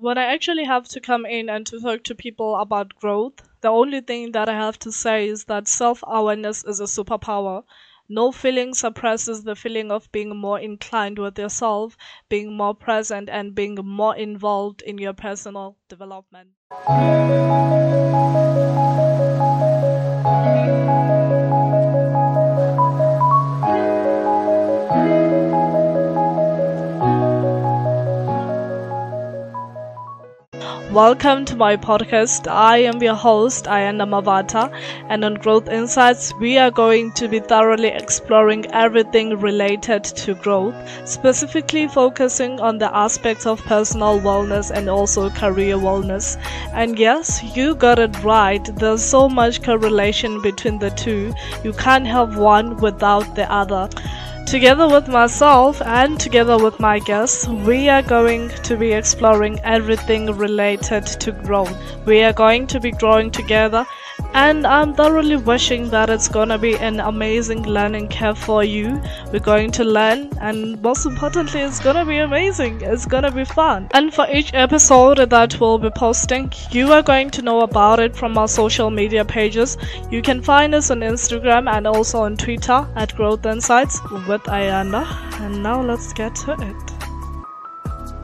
when I actually have to come in and to talk to people about growth, the only thing that I have to say is that self awareness is a superpower. No feeling suppresses the feeling of being more inclined with yourself, being more present, and being more involved in your personal development. Welcome to my podcast. I am your host, Ayanda Mavata, and on Growth Insights, we are going to be thoroughly exploring everything related to growth, specifically focusing on the aspects of personal wellness and also career wellness. And yes, you got it right, there's so much correlation between the two, you can't have one without the other. Together with myself and together with my guests, we are going to be exploring everything related to growth. We are going to be growing together and I'm thoroughly wishing that it's gonna be an amazing learning curve for you. We're going to learn, and most importantly, it's gonna be amazing. It's gonna be fun. And for each episode that we'll be posting, you are going to know about it from our social media pages. You can find us on Instagram and also on Twitter at Growth Insights with Ayanda. And now let's get to it.